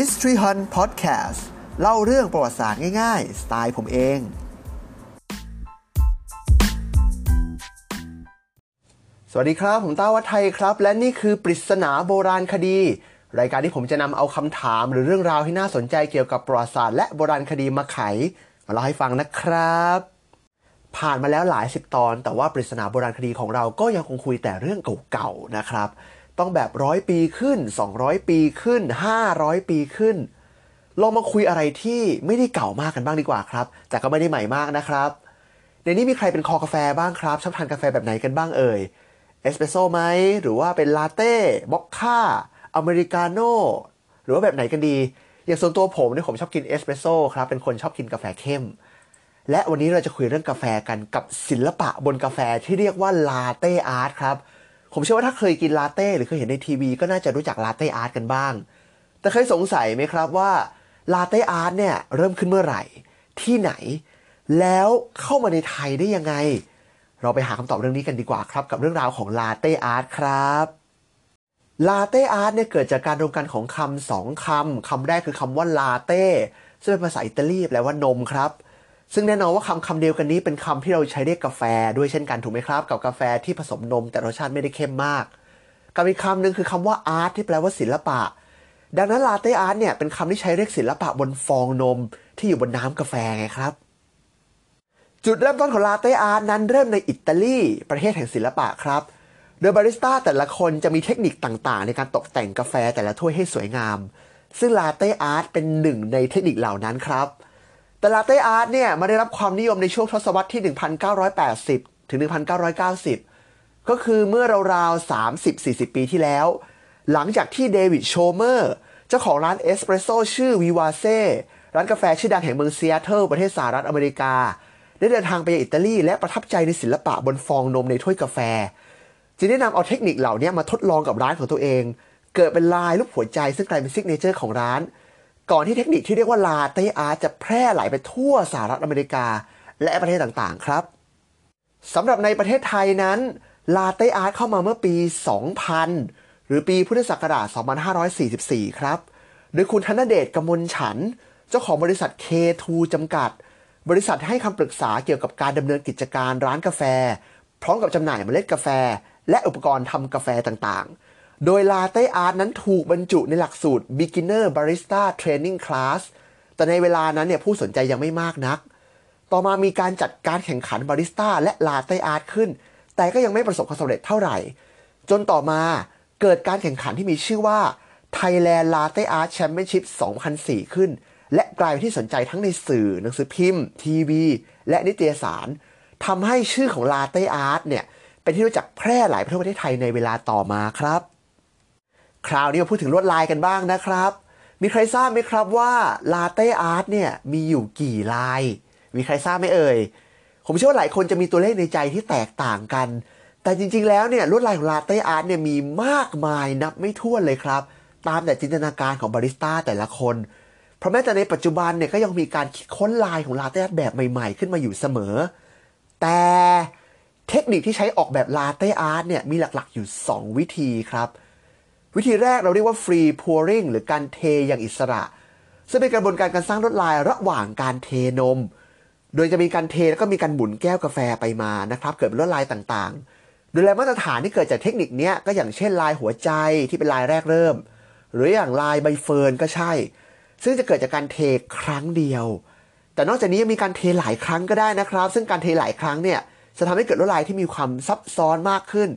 History Hunt Podcast เล่าเรื่องประวัติศาสตร์ง่ายๆ สไตล์ผมเอง สวัสดีครับ ผมต้าวัฒไทยครับ และนี่คือปริศนาโบราณคดี รายการที่ผมจะนำเอาคำถามหรือเรื่องราวที่น่าสนใจเกี่ยวกับประวัติศาสตร์และโบราณคดีมาไข มาเล่าให้ฟังนะครับ ผ่านมาแล้วหลายสิบตอน แต่ว่าปริศนาโบราณคดีของเราก็ยังคงคุยแต่เรื่องเก่าๆนะครับ ต้องแบบร้อยปีขึ้น 200 ปีขึ้น 500 ปีขึ้น ลองมาคุยอะไรที่ไม่ได้เก่ามากกันบ้างดีกว่าครับ แต่ก็ไม่ได้ใหม่มากนะครับ ในนี้มีใครเป็นคอกาแฟบ้างครับ ชอบทานกาแฟแบบไหนกันบ้างเอ่ย เอสเปรสโซ่ไหม หรือว่าเป็นลาเต้มอคค่าอเมริกาโน่หรือว่าแบบไหนกันดี อย่างส่วนตัวผมเนี่ยผมชอบกินเอสเปรสโซ่ครับ เป็นคนชอบกินกาแฟเข้ม และวันนี้เราจะคุยเรื่องกาแฟกันกับศิลปะบนกาแฟที่เรียกว่าลาเต้อาร์ตครับ ผมเชื่อว่าถ้าเคยกินลาเต้หรือเคยเห็นในทีวีก็น่าจะรู้จักลาเต้อาร์ตกันบ้าง แต่เคยสงสัยไหมครับว่าลาเต้อาร์ตเนี่ยเริ่มขึ้นเมื่อไหร่ ที่ไหน แล้วเข้ามาในไทยได้ยังไง เราไปหาคำตอบเรื่องนี้กันดีกว่าครับ กับเรื่องราวของลาเต้อาร์ตครับลาเต้อาร์ตเนี่ยเกิดจากการรวมกันของคำสองคำคำแรกคือคำว่าลาเต้ซึ่งเป็นภาษาอิตาลีแปลว่านมครับ ซึ่งแน่นอนว่าคำคำเดียวกันนี้เป็นคำที่เราใช้เรียกกาแฟด้วยเช่นกันถูกไหมครับ กับกาแฟที่ผสมนมแต่รสชาติไม่ได้เข้มมากกับอีกคำหนึ่งคือคำว่า art ที่แปลว่าศิลปะ ดังนั้น latte art เนี่ยเป็นคำที่ใช้เรียกศิลปะบนฟองนมที่อยู่บนน้ำกาแฟไงครับ จุดเริ่มต้นของ latte art นั้นเริ่มในอิตาลีประเทศแห่งศิลปะครับ โดยบาริสต้าแต่ละคนจะมีเทคนิคต่างๆ ในการตกแต่งกาแฟแต่ละถ้วยให้สวยงาม ซึ่งลาเต้อาร์ตเป็นหนึ่งในเทคนิคเหล่านั้นครับ แต่ลาเต้อาร์ตเนี่ยมาได้รับความนิยมในช่วงทศวรรษที่ 1980 ถึง 1990 ก็คือเมื่อราวๆ 30-40 ปีที่แล้ว หลังจากที่เดวิดโชเมอร์ เจ้าของร้านเอสเปรสโซชื่อ Vivace ร้านกาแฟชื่อดังแห่งเมืองซีแอตเทิลประเทศสหรัฐอเมริกา ได้เดินทางไปยังอิตาลีและประทับใจในศิลปะบนฟองนมในถ้วยกาแฟ จึงได้นำเอาเทคนิคเหล่านี้มาทดลองกับร้านของตัวเอง เกิดเป็นลายรูปหัวใจซึ่งกลายเป็น signature ของร้าน ก่อนที่เทคนิคที่เรียกว่าลาเต้อาร์ตจะแพร่หลายไปทั่วสหรัฐอเมริกา และประเทศต่างๆครับสำหรับในประเทศไทยนั้น ลาเต้อาร์ตเข้ามาเมื่อปี 2000 หรือปีพุทธศักราช 2544 ครับ โดยคุณธนเดชกมลฉัน เจ้าของบริษัท K2 จำกัด บริษัทให้คำปรึกษาเกี่ยวกับการดำเนินกิจการร้านกาแฟ พร้อมกับจำหน่ายเมล็ดกาแฟ และอุปกรณ์ทำกาแฟต่างๆ โดยลาเต้อาร์ตนั้นถูกบรรจุในหลักสูตร Beginner Barista Training Class แต่ในเวลานั้นเนี่ยผู้สนใจยังไม่มากนัก ต่อมามีการจัดการแข่งขันบาริสต้าและลาเต้อาร์ตขึ้น แต่ก็ยังไม่ประสบความสำเร็จเท่าไหร่ จนต่อมาเกิดการแข่งขันที่มีชื่อว่า Thailand Latte Art Championship 2004 ขึ้น และกลายเป็นที่สนใจทั้งในสื่อหนังสือพิมพ์ ทีวี และนิตยสารทำให้ชื่อของ Latte Art เนี่ยเป็นที่รู้จักแพร่หลายไปทั่วประเทศไทยในเวลาต่อมาครับ คราวนี้มาพูดถึงลวดลายกันบ้างนะครับ มีใครทราบไหมครับว่า Latte Art เนี่ยมีอยู่กี่ลาย มีใครทราบไหมเอ่ย ผมเชื่อว่าหลายคนจะมีตัวเลขในใจที่แตกต่างกัน แต่จริงๆ แล้วเนี่ยลวดลายของลาเต้อาร์ตเนี่ยมีมากมายนับไม่ถ้วนเลยครับ ตามแต่จินตนาการของบาริสต้าแต่ละคน เพราะแม้แต่ในปัจจุบันเนี่ยก็ยังมีการคิดค้นลายของลาเต้อาร์ตแบบใหม่ๆ ขึ้นมาอยู่เสมอ แต่เทคนิคที่ใช้ออกแบบลาเต้อาร์ตเนี่ยมีหลักๆอยู่ 2 วิธีครับ วิธีแรกเราเรียกว่า free pouring หรือการเทอย่างอิสระ ซึ่งเป็นกระบวนการการสร้างลวดลายระหว่างการเทนม โดยจะมีการเทแล้วก็มีการหมุนแก้วกาแฟไปมานะครับ เกิดเป็นลวดลายต่างๆ โดยลายมาตรฐานที่เกิดจากเทคนิคนี้ก็อย่างเช่นลายหัวใจที่เป็นลายแรกเริ่ม หรืออย่างลายใบเฟิร์นก็ใช่ ซึ่งจะเกิดจากการเทครั้งเดียว แต่นอกจากนี้ยังมีการเทหลายครั้งก็ได้นะครับ ซึ่งการเทหลายครั้งเนี่ยจะทำให้เกิดลวดลายที่มีความซับซ้อนมากขึ้น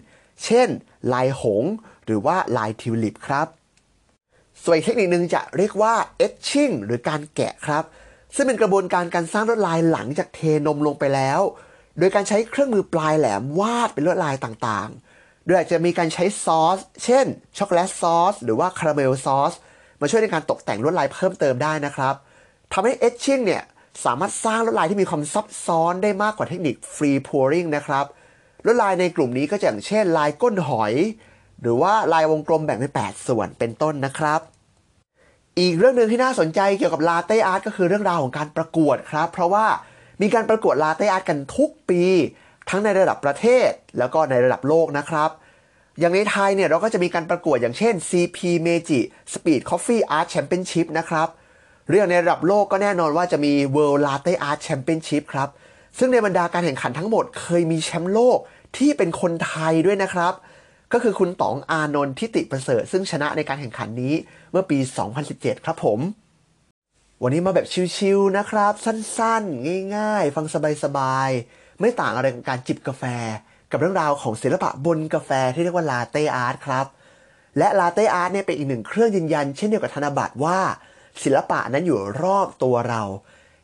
เช่น ลายหง หรือว่าลายทิวลิปครับ ส่วนอีกเทคนิคหนึ่งจะเรียกว่า etching หรือการแกะครับ ซึ่งเป็นกระบวนการการสร้างลวดลายหลังจากเทนมลงไปแล้ว โดยการใช้เครื่องมือปลายแหลมวาดเป็นลวดลายต่างๆ โดยอาจจะมีการใช้ซอส เช่น ช็อกโกแลตซอส หรือว่าคาราเมลซอส มาช่วยในการตกแต่งลวดลายเพิ่มเติมได้นะครับทำให้ etching เนี่ยสามารถสร้างลวดลายที่มีความซับซ้อนได้มากกว่าเทคนิค free pouring นะครับลวดลายในกลุ่มนี้ก็จะอย่างเช่น ลายก้นหอย หรือว่าลายวงกลมแบ่งเป็น8ส่วนเป็นต้นนะครับ อีกเรื่องหนึ่งที่น่าสนใจเกี่ยวกับลาเต้อาร์ตก็คือเรื่องราวของการประกวดครับ เพราะว่ามีการประกวดลาเต้อาร์ตกันทุกปี ทั้งในระดับประเทศแล้วก็ในระดับโลกนะครับ อย่างในไทยเนี่ยเราก็จะมีการประกวดอย่างเช่น CP Meiji Speed Coffee Art Championship นะครับเรื่องในระดับโลกก็แน่นอนว่าจะมี World Latte Art Championship ครับซึ่งในบรรดาการแข่งขันทั้งหมดเคยมีแชมป์โลกที่เป็นคนไทยด้วยนะครับ ก็คือคุณต๋องอานนท์ทิติประเสริฐซึ่งชนะในการแข่งขันนี้เมื่อปี 2017 ครับผม วันนี้มาแบบชิลๆนะครับ สั้นๆ ง่ายๆ ฟังสบายๆ ไม่ต่างอะไรกับการจิบกาแฟ กับเรื่องราวของศิลปะบนกาแฟที่เรียกว่าลาเต้อาร์ตครับ และลาเต้อาร์ตเนี่ยเป็นอีกหนึ่งเครื่องยืนยันเช่นเดียวกับธนบัตรว่า ศิลปะนั้นอยู่รอบตัวเรา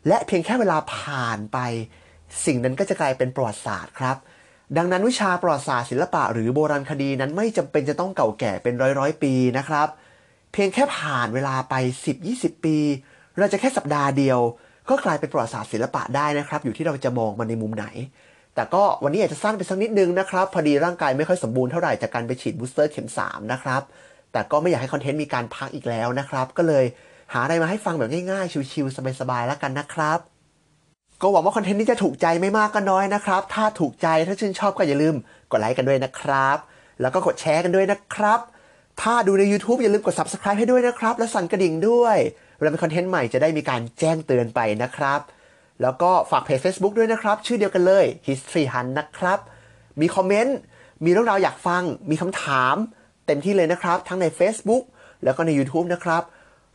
และเพียงแค่เวลาผ่านไป สิ่งนั้นก็จะกลายเป็นประวัติศาสตร์ครับ ดังนั้นวิชาประวัติศาสตร์ศิลปะหรือโบราณคดีนั้นไม่จำเป็นจะต้องเก่าแก่เป็นร้อยร้อยปีนะครับ เพียงแค่ผ่านเวลาไป 10-20 ปี เราจะแค่สัปดาห์เดียว ก็กลายเป็นประวัติศาสตร์ศิลปะได้นะครับ อยู่ที่เราจะมองมันในมุมไหน แต่ก็วันนี้อาจจะสั้นไปสักนิดนึงนะครับ พอดีร่างกายไม่ค่อยสมบูรณ์เท่าไหร่จากการไปฉีด booster เข็ม3นะครับแต่ก็ไม่อยากให้ content มีการพักอีกแล้วนะครับ ก็เลยหาอะไรมาให้ฟังแบบง่ายๆ ชิลๆสบายๆแล้วกันนะครับ ก็หวังว่า content นี้จะถูกใจไม่มากก็น้อยนะครับ ถ้าถูกใจถ้าชื่นชอบก็อย่าลืมกดไลค์กันด้วยนะครับ แล้วก็กดแชร์กันด้วยนะครับ ถ้าดูใน YouTube อย่าลืมกด Subscribe ให้ด้วยนะครับ และสั่นกระดิ่งด้วยเวลามีคอนเทนต์ใหม่จะได้มีการแจ้งเตือนไปนะครับ แล้วก็ฝากเพจ Facebook ด้วยนะครับ ชื่อเดียวกันเลย History Hunt นะครับ มีคอมเมนต์มีเรื่องราวอยากฟัง มีคำถาม เต็มที่เลยนะครับ ทั้งใน Facebook แล้วก็ใน YouTube นะครับ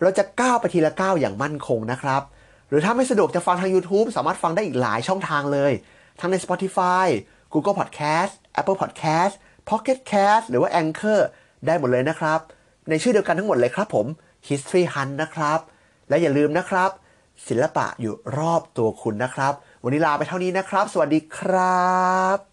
เราจะก้าวไปทีละก้าวอย่างมั่นคงนะครับ หรือถ้าไม่สะดวกจะฟังทาง YouTube สามารถฟังได้อีกหลายช่องทางเลย ทั้งใน Spotify Google Podcast Apple Podcast Pocket Cast หรือว่า Anchor ได้หมดเลยนะครับ ในชื่อเดียวกันทั้งหมดเลยครับผม History Hunt นะครับ และอย่าลืมนะครับ ศิลปะอยู่รอบตัวคุณนะครับ วันนี้ลาไปเท่านี้นะครับ สวัสดีครับ